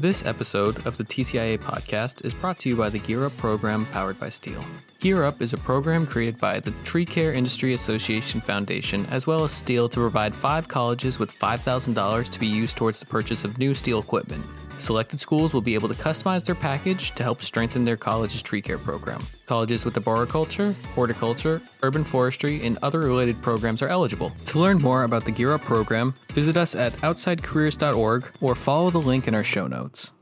This episode of the TCIA podcast is brought to you by the Gear Up program powered by STIHL. Gear Up is a program created by the Tree Care Industry Association Foundation as well as STIHL to provide five colleges with $5,000 to be used towards the purchase of new STIHL equipment. Selected schools will be able to customize their package to help strengthen their college's tree care program. Colleges with arboriculture, horticulture, urban forestry, and other related programs are eligible. To learn more about the Gear Up program, visit us at outsidecareers.org or follow the link in our show notes.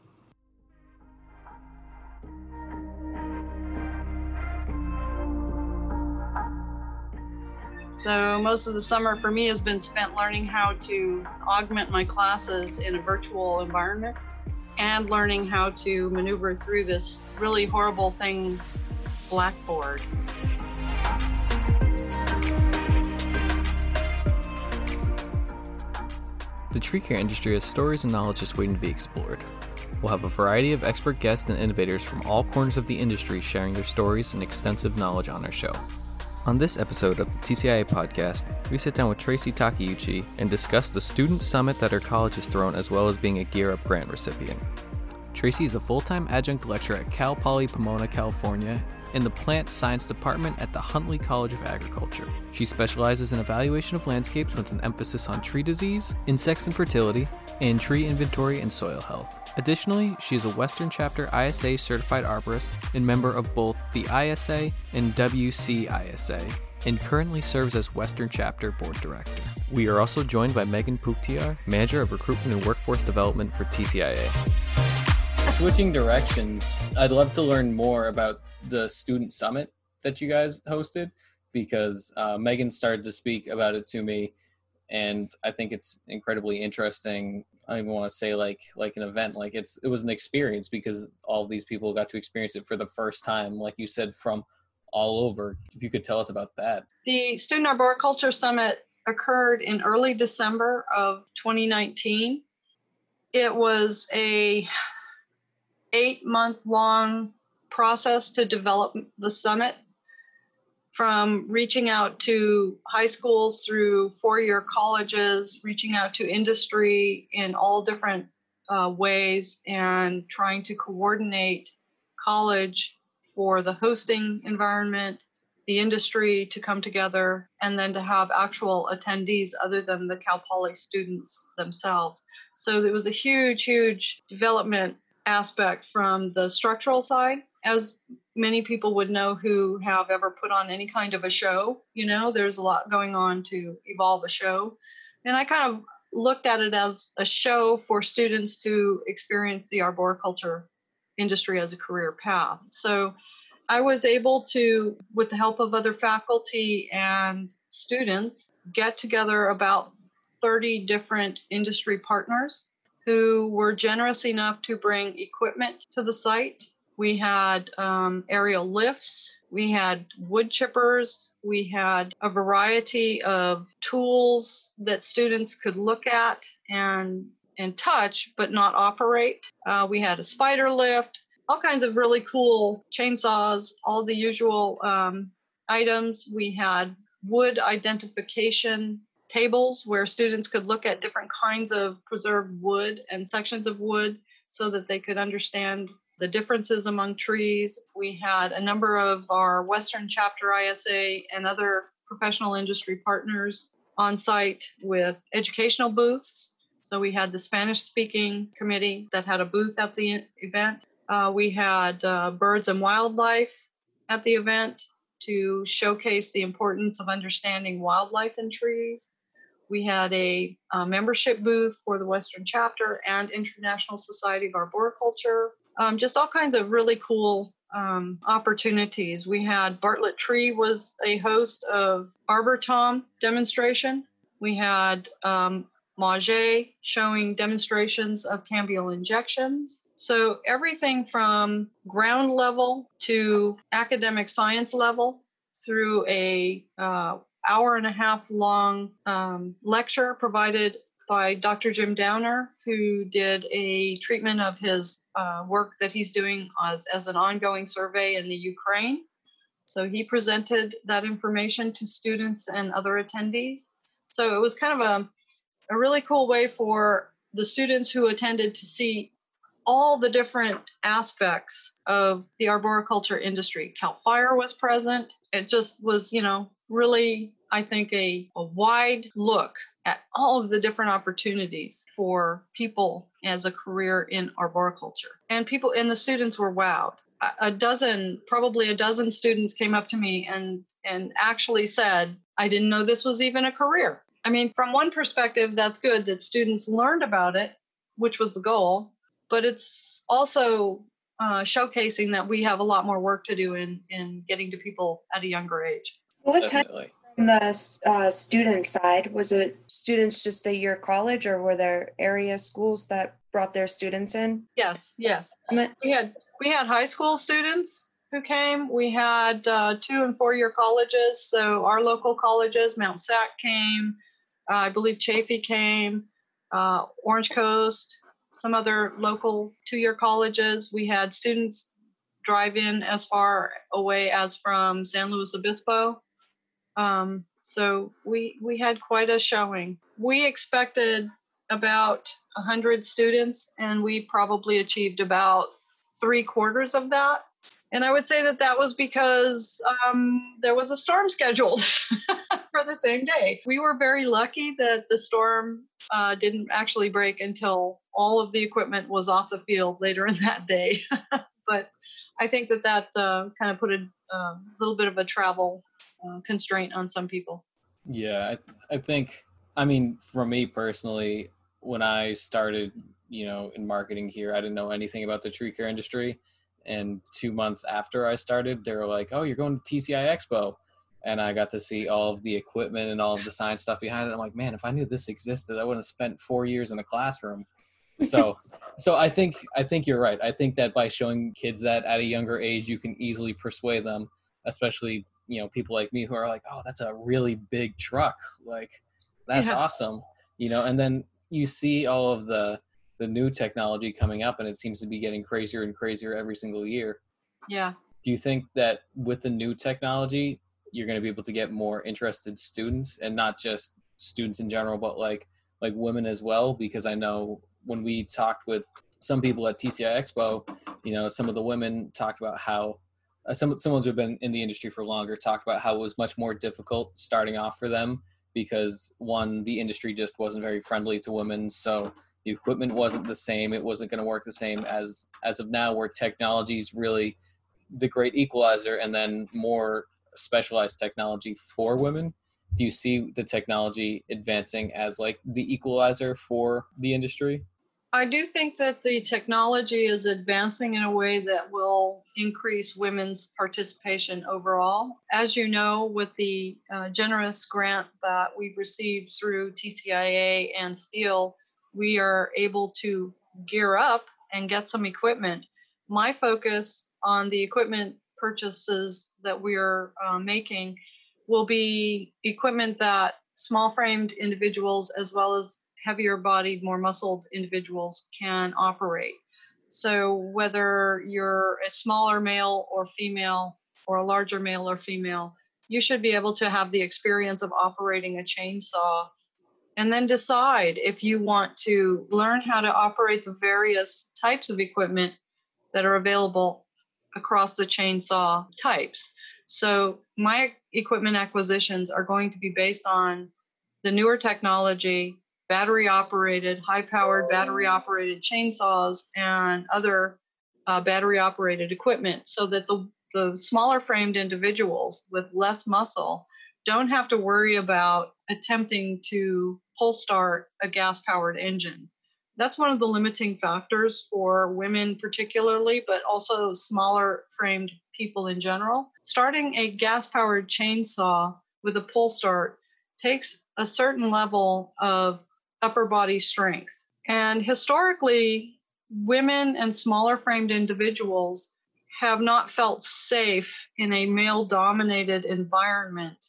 So most of the summer for me has been spent learning how to augment my classes in a virtual environment and learning how to maneuver through this really horrible thing, Blackboard. The tree care industry has stories and knowledge just waiting to be explored. We'll have a variety of expert guests and innovators from all corners of the industry sharing their stories and extensive knowledge on our show. On this episode of the TCIA podcast, we sit down with Tracy Takeuchi and discuss the student summit that her college has thrown as well as being a Gear Up grant recipient. Tracy is a full time adjunct lecturer at Cal Poly Pomona, California, in the Plant Science Department at the Huntley College of Agriculture. She specializes in evaluation of landscapes with an emphasis on tree disease, insects and fertility, and tree inventory and soil health. Additionally, she is a Western Chapter ISA certified arborist and member of both the ISA and WCISA, and currently serves as Western Chapter Board Director. We are also joined by Megan Puktiar, Manager of Recruitment and Workforce Development for TCIA. Switching directions, I'd love to learn more about the Student Summit that you guys hosted because uh, Megan started to speak about it to me and I think it's incredibly interesting. I even want to say like like an event, like it's it was an experience because all these people got to experience it for the first time, like you said, from all over. If you could tell us about that. The Student Arboriculture Summit occurred in early December of 2019. It was a eight month long process to develop the summit from reaching out to high schools through four year colleges, reaching out to industry in all different uh, ways, and trying to coordinate college for the hosting environment, the industry to come together, and then to have actual attendees other than the Cal Poly students themselves. So there was a huge, huge development aspect from the structural side as many people would know who have ever put on any kind of a show. You know, there's a lot going on to evolve a show. And I kind of looked at it as a show for students to experience the arboriculture industry as a career path. So I was able to, with the help of other faculty and students, get together about 30 different industry partners who were generous enough to bring equipment to the site we had um, aerial lifts, we had wood chippers, we had a variety of tools that students could look at and and touch but not operate. Uh, we had a spider lift, all kinds of really cool chainsaws, all the usual um, items. We had wood identification tables where students could look at different kinds of preserved wood and sections of wood so that they could understand the differences among trees. We had a number of our Western Chapter ISA and other professional industry partners on site with educational booths. So we had the Spanish speaking committee that had a booth at the event. Uh, we had uh, birds and wildlife at the event to showcase the importance of understanding wildlife and trees. We had a, a membership booth for the Western chapter and International Society of Arboriculture um, just all kinds of really cool um, opportunities. We had Bartlett Tree was a host of Arbotom demonstration. We had um, showing demonstrations of cambial injections. So everything from ground level to academic science level through a uh, hour and a half long um, lecture provided by Dr. Jim Downer, who did a treatment of his uh, work that he's doing as, as an ongoing survey in the Ukraine. So he presented that information to students and other attendees. So it was kind of a, a really cool way for the students who attended to see all the different aspects of the arboriculture industry. Cal Fire was present. It just was, you know, really, I think, a, a wide look at all of the different opportunities for people as a career in arboriculture. And people and the students were wowed. A dozen, probably a dozen students came up to me and and actually said, I didn't know this was even a career. I mean, from one perspective, that's good that students learned about it, which was the goal, but it's also uh, showcasing that we have a lot more work to do in, in getting to people at a younger age. What Definitely. Time the uh, student side, was it students just a year college or were there area schools that brought their students in? Yes, yes. We had we had high school students who came. We had uh, two and four year colleges. So our local colleges, Mount Sac came, uh, I believe Chaffey came, uh, Orange Coast, some other local two year colleges. We had students drive in as far away as from San Luis Obispo. Um, so we we had quite a showing. We expected about 100 students, and we probably achieved about three quarters of that. And I would say that that was because um, there was a storm scheduled for the same day. We were very lucky that the storm uh, didn't actually break until all of the equipment was off the field later in that day. but I think that that uh, kind of put a little bit of a travel uh, constraint on some people. Yeah, I, I think, I mean, for me personally, when I started, you know, in marketing here, I didn't know anything about the tree care industry and two months after I started, they were like, "Oh, you're going to TCI Expo," and I got to see all of the equipment and all of the science stuff behind it. I'm like, man, if I knew this existed, I wouldn't have spent four years in a classroom. So, so I think I think you're right. I think that by showing kids that at a younger age, you can easily persuade them, especially you know people like me who are like, "Oh, that's a really big truck. Like, that's yeah. awesome," you know. And then you see all of the the new technology coming up and it seems to be getting crazier and crazier every single year. Yeah. Do you think that with the new technology, you're going to be able to get more interested students and not just students in general, but like like women as well? Because I know when we talked with some people at TCI Expo, you know, some of the women talked about how uh, some someone who've been in the industry for longer talked about how it was much more difficult starting off for them because one, the industry just wasn't very friendly to women, so the equipment wasn't the same it wasn't going to work the same as as of now where technology is really the great equalizer and then more specialized technology for women. Do you see the technology advancing as like the equalizer for the industry I do think that the technology is advancing in a way that will increase women's participation overall. As you know, with the uh, generous grant that we've received through TCIA and STIHL, we are able to gear up and get some equipment. My focus on the equipment purchases that we are uh, making will be equipment that small framed individuals as well as heavier bodied, more muscled individuals can operate. So, whether you're a smaller male or female, or a larger male or female, you should be able to have the experience of operating a chainsaw and then decide if you want to learn how to operate the various types of equipment that are available across the chainsaw types. So, my equipment acquisitions are going to be based on the newer technology, battery operated, high powered battery operated chainsaws, and other uh, battery operated equipment so that the, the smaller framed individuals with less muscle don't have to worry about attempting to pull start a gas powered engine. That's one of the limiting factors for women, particularly, but also smaller framed people in general. Starting a gas powered chainsaw with a pull start takes a certain level of upper body strength. And historically, women and smaller framed individuals have not felt safe in a male dominated environment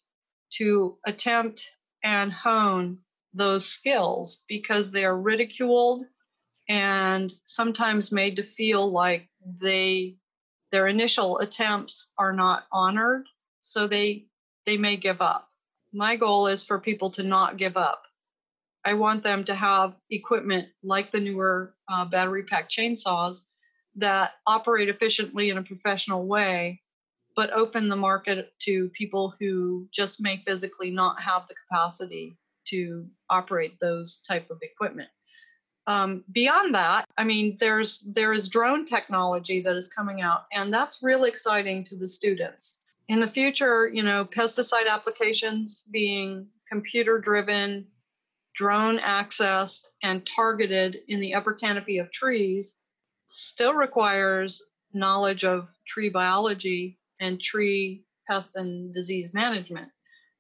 to attempt and hone those skills because they are ridiculed and sometimes made to feel like they their initial attempts are not honored. So they they may give up. My goal is for people to not give up I want them to have equipment like the newer uh, battery pack chainsaws that operate efficiently in a professional way, but open the market to people who just may physically not have the capacity to operate those type of equipment. Um, beyond that, I mean, there's there is drone technology that is coming out, and that's really exciting to the students. In the future, you know, pesticide applications being computer driven, drone accessed, and targeted in the upper canopy of trees still requires knowledge of tree biology and tree pest and disease management.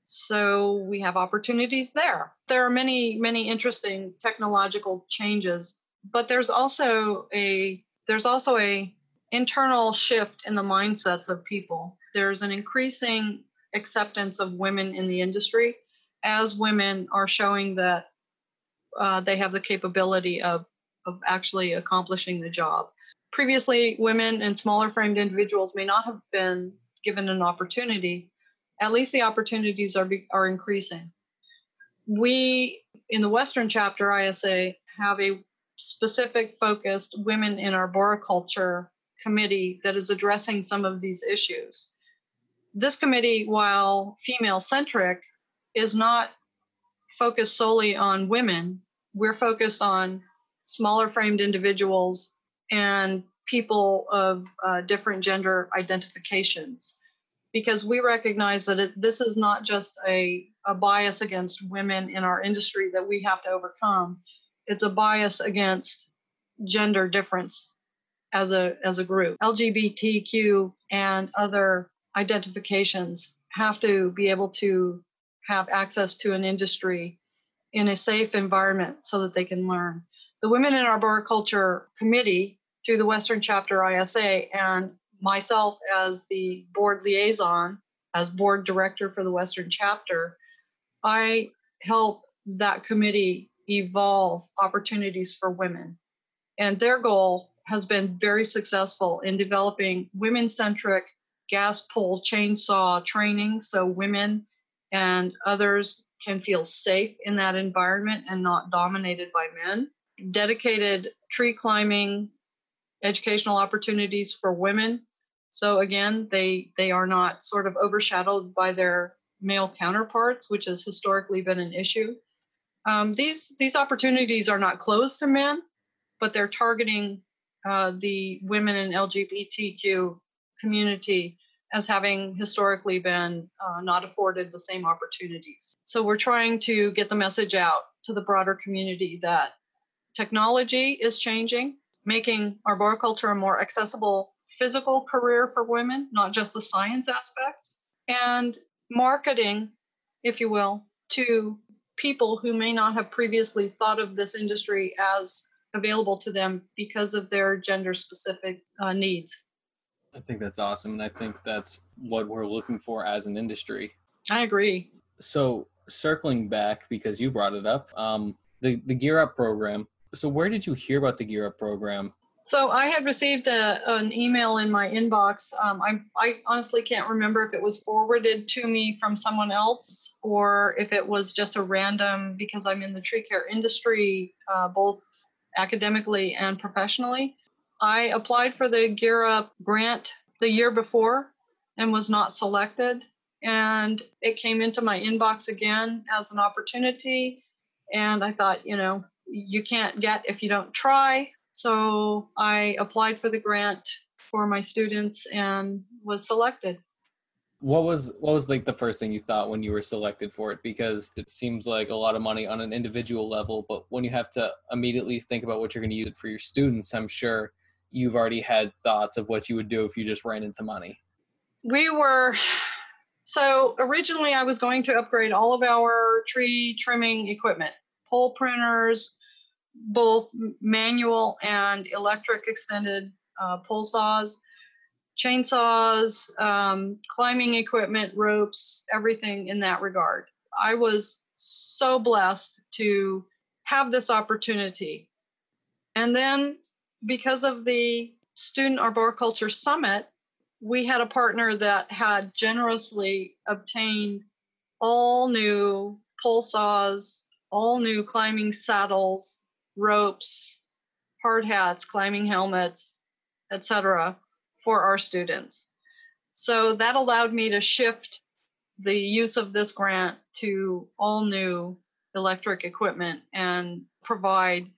So we have opportunities there. There are many, many interesting technological changes, but there's also a there's also a internal shift in the mindsets of people. There's an increasing acceptance of women in the industry as women are showing that uh, they have the capability of of actually accomplishing the job. Previously, women and smaller framed individuals may not have been given an opportunity at least the opportunities are are increasing. We in the Western chapter ISA have a specific focused women in arboriculture committee that is addressing some of these issues. This committee, while female centric, is not focused solely on women. We're focused on smaller framed individuals and people of uh, different gender identifications because we recognize that it, this is not just a, a bias against women in our industry that we have to overcome. It's a bias against gender difference as a as a group. LGBTQ and other identifications have to be able to have access to an industry in a safe environment so that they can learn. The Women in Arboriculture Committee through the Western Chapter ISA and myself as the board liaison, as board director for the Western chapter, I help that committee evolve opportunities for women. And their goal has been very successful in developing women centric gas pull chainsaw training so women and others can feel safe in that environment and not dominated by men. Dedicated tree climbing educational opportunities for women so again, they they are not sort of overshadowed by their male counterparts, which has historically been an issue. Um, these these opportunities are not closed to men, but they're targeting uh, the women and LGBTQ community as having historically been uh, not afforded the same opportunities. So we're trying to get the message out to the broader community that technology is changing, making arboriculture a more accessible physical career for women, not just the science aspects, and marketing, if you will, to people who may not have previously thought of this industry as available to them because of their gender specific uh, needs. I think that's awesome. And I think that's what we're looking for as an industry. I agree. So, circling back, because you brought it up, um, the, the Gear Up program. So, where did you hear about the Gear Up program? So I had received a, an email in my inbox. Um, I, I honestly can't remember if it was forwarded to me from someone else or if it was just a random because I'm in the tree care industry, uh, both academically and professionally. I applied for the Gear Up grant the year before and was not selected. And it came into my inbox again as an opportunity. And I thought, you know, you can't get if you don't try. So I applied for the grant for my students and was selected. What was what was like the first thing you thought when you were selected for it? Because it seems like a lot of money on an individual level, but when you have to immediately think about what you're going to use it for your students, I'm sure you've already had thoughts of what you would do if you just ran into money. We were so originally I was going to upgrade all of our tree trimming equipment, pole pruners, both manual and electric extended uh, pole saws, chainsaws, um, climbing equipment, ropes, everything in that regard. I was so blessed to have this opportunity. And then, because of the Student Arboriculture Summit, we had a partner that had generously obtained all new pole saws, all new climbing saddles, ropes, hard hats, climbing helmets, etc. for our students. So that allowed me to shift the use of this grant to all new electric equipment and provide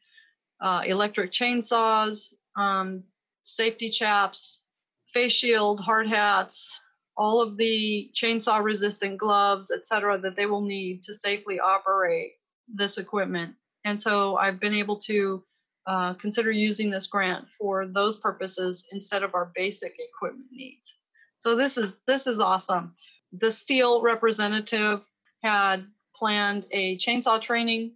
uh, electric chainsaws, um, safety chaps, face shield, hard hats, all of the chainsaw resistant gloves, etc., that they will need to safely operate this equipment. And so I've been able to uh, consider using this grant for those purposes instead of our basic equipment needs. So this is this is awesome. The STIHL representative had planned a chainsaw training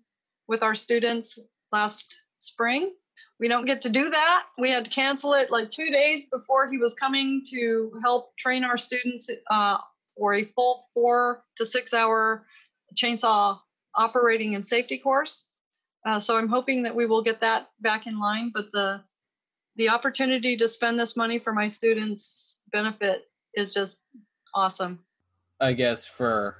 with our students last spring. We don't get to do that. We had to cancel it like two days before he was coming to help train our students uh, for a full four to six hour chainsaw operating and safety course. Uh, so I'm hoping that we will get that back in line. But the the opportunity to spend this money for my students' benefit is just awesome. I guess for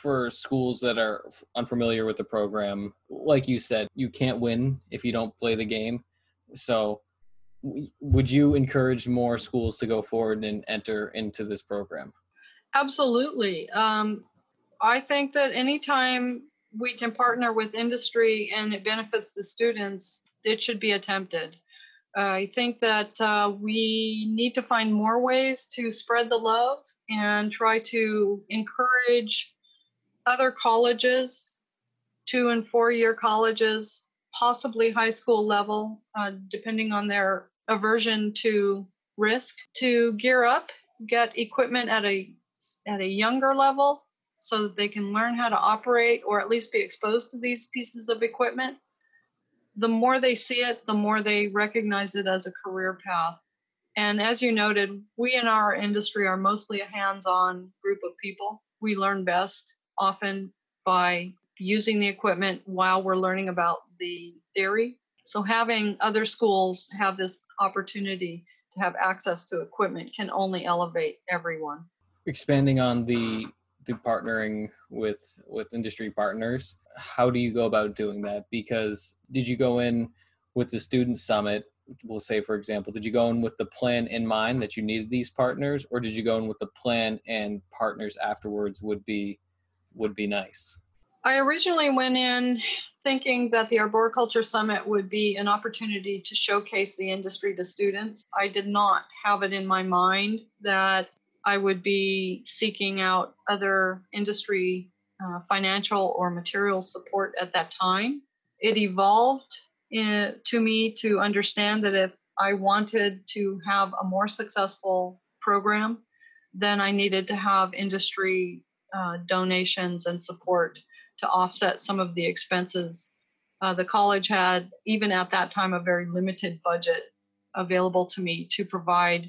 for schools that are unfamiliar with the program, like you said, you can't win if you don't play the game. So, would you encourage more schools to go forward and enter into this program? Absolutely. Um, I think that anytime we can partner with industry and it benefits the students, it should be attempted. I think that uh, we need to find more ways to spread the love and try to encourage other colleges, two and four year colleges, possibly high school level, uh, depending on their aversion to risk, to gear up, get equipment at a at a younger level so that they can learn how to operate or at least be exposed to these pieces of equipment. The more they see it, the more they recognize it as a career path. And as you noted, we in our industry are mostly a hands on group of people. We learn best often by using the equipment while we're learning about the theory. So, having other schools have this opportunity to have access to equipment can only elevate everyone. Expanding on the the partnering with with industry partners, how do you go about doing that? Because did you go in with the student summit we'll say for example did you go in with the plan in mind that you needed these partners or did you go in with the plan and partners afterwards would be would be nice? I originally went in thinking that the Arboriculture Summit would be an opportunity to showcase the industry to students. I did not have it in my mind that I would be seeking out other industry uh, financial or material support at that time. It evolved in, uh, to me to understand that if I wanted to have a more successful program, then I needed to have industry uh, donations and support to offset some of the expenses. Uh, the college had, even at that time, a very limited budget available to me to provide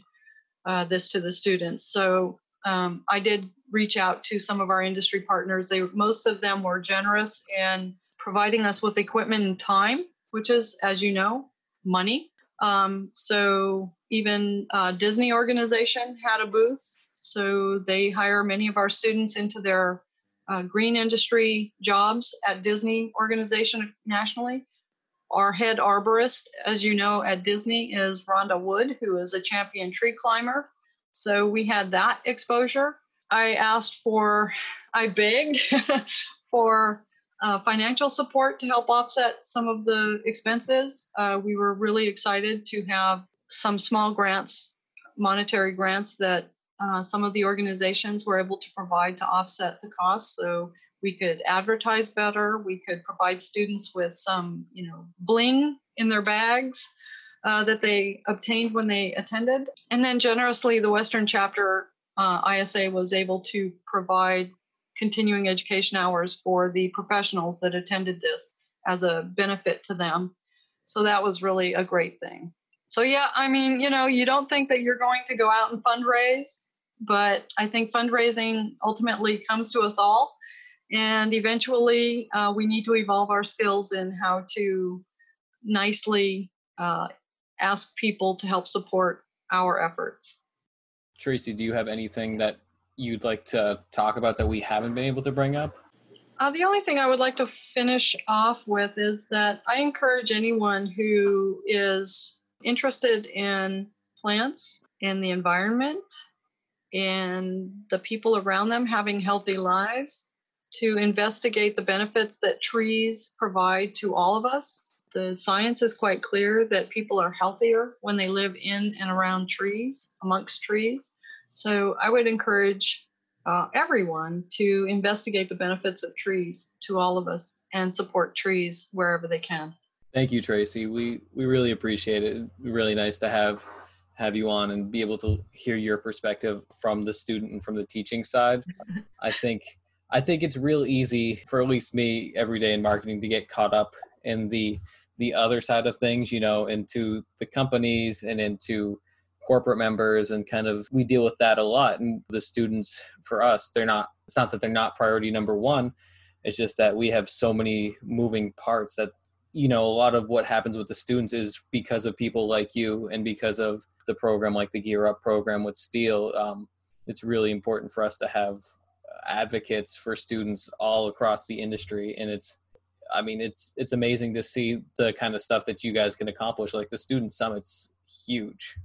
uh, this to the students. So um, I did reach out to some of our industry partners. They most of them were generous in providing us with equipment and time, which is, as you know, money. Um, so even uh, Disney organization had a booth so they hire many of our students into their uh, green industry jobs at Disney organization nationally. Our head arborist, as you know, at Disney is Rhonda Wood, who is a champion tree climber. So we had that exposure. I asked for, I begged for uh, financial support to help offset some of the expenses. Uh, we were really excited to have some small grants, monetary grants that uh, some of the organizations were able to provide to offset the costs. So we could advertise better. We could provide students with some, you know, bling in their bags uh, that they obtained when they attended. And then generously, the Western chapter uh, ISA was able to provide continuing education hours for the professionals that attended this as a benefit to them. So that was really a great thing. So, yeah, I mean, you know, you don't think that you're going to go out and fundraise but I think fundraising ultimately comes to us all. And eventually, uh, we need to evolve our skills in how to nicely uh, ask people to help support our efforts. Tracy, do you have anything that you'd like to talk about that we haven't been able to bring up? Uh, the only thing I would like to finish off with is that I encourage anyone who is interested in plants and the environment and the people around them having healthy lives to investigate the benefits that trees provide to all of us. The science is quite clear that people are healthier when they live in and around trees, amongst trees. So I would encourage uh, everyone to investigate the benefits of trees to all of us and support trees wherever they can. Thank you, Tracy. We we really appreciate it. Really nice to have have you on and be able to hear your perspective from the student and from the teaching side. I think I think it's real easy for at least me every day in marketing to get caught up in the the other side of things, you know, into the companies and into corporate members and kind of we deal with that a lot and the students for us they're not it's not that they're not priority number 1 it's just that we have so many moving parts that you know a lot of what happens with the students is because of people like you and because of the program like the gear up program with STIHL um, it's really important for us to have advocates for students all across the industry. And it's i mean it's it's amazing to see the kind of stuff that you guys can accomplish. Like the student summit's huge.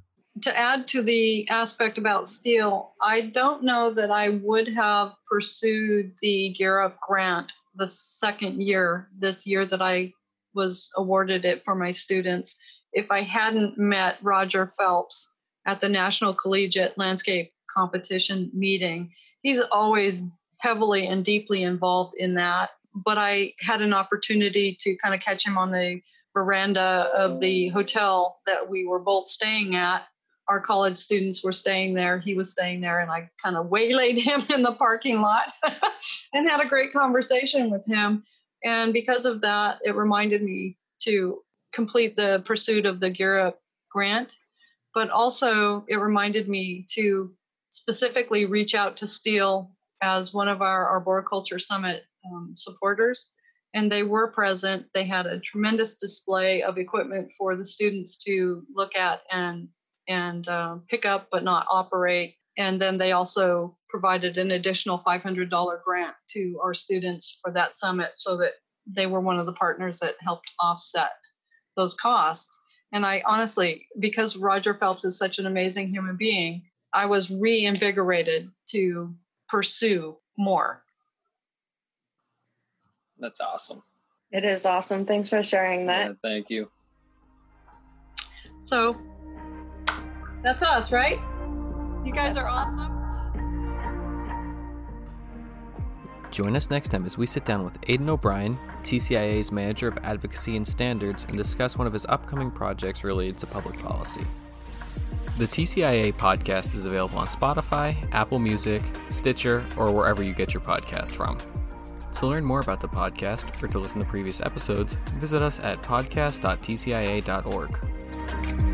To add to the aspect about STIHL i don't know that i would have pursued the gear up grant the second year this year that i was awarded it for my students if i hadn't met roger phelps at the national collegiate landscape competition meeting he's always heavily and deeply involved in that. But I had an opportunity to kind of catch him on the veranda of the hotel that we were both staying at. Our college students were staying there. He was staying there, and I kind of waylaid him in the parking lot and had a great conversation with him. And because of that, it reminded me to complete the pursuit of the Gear Up grant. But also, it reminded me to specifically reach out to STIHL as one of our Arboriculture Summit um, supporters. And they were present. They had a tremendous display of equipment for the students to look at and and uh, pick up, but not operate. And then they also provided an additional $500 grant to our students for that summit, so that they were one of the partners that helped offset those costs. And I honestly, because Roger Phelps is such an amazing human being, I was reinvigorated to pursue more. That's awesome. It is awesome. Thanks for sharing that. Yeah, thank you. So that's us, right? You guys are awesome. Join us next time as we sit down with Aidan O'Brien, TCIA's Manager of Advocacy and Standards, and discuss one of his upcoming projects related to public policy. The TCIA podcast is available on Spotify, Apple Music, Stitcher, or wherever you get your podcast from. To learn more about the podcast or to listen to previous episodes, visit us at podcast.tcia.org.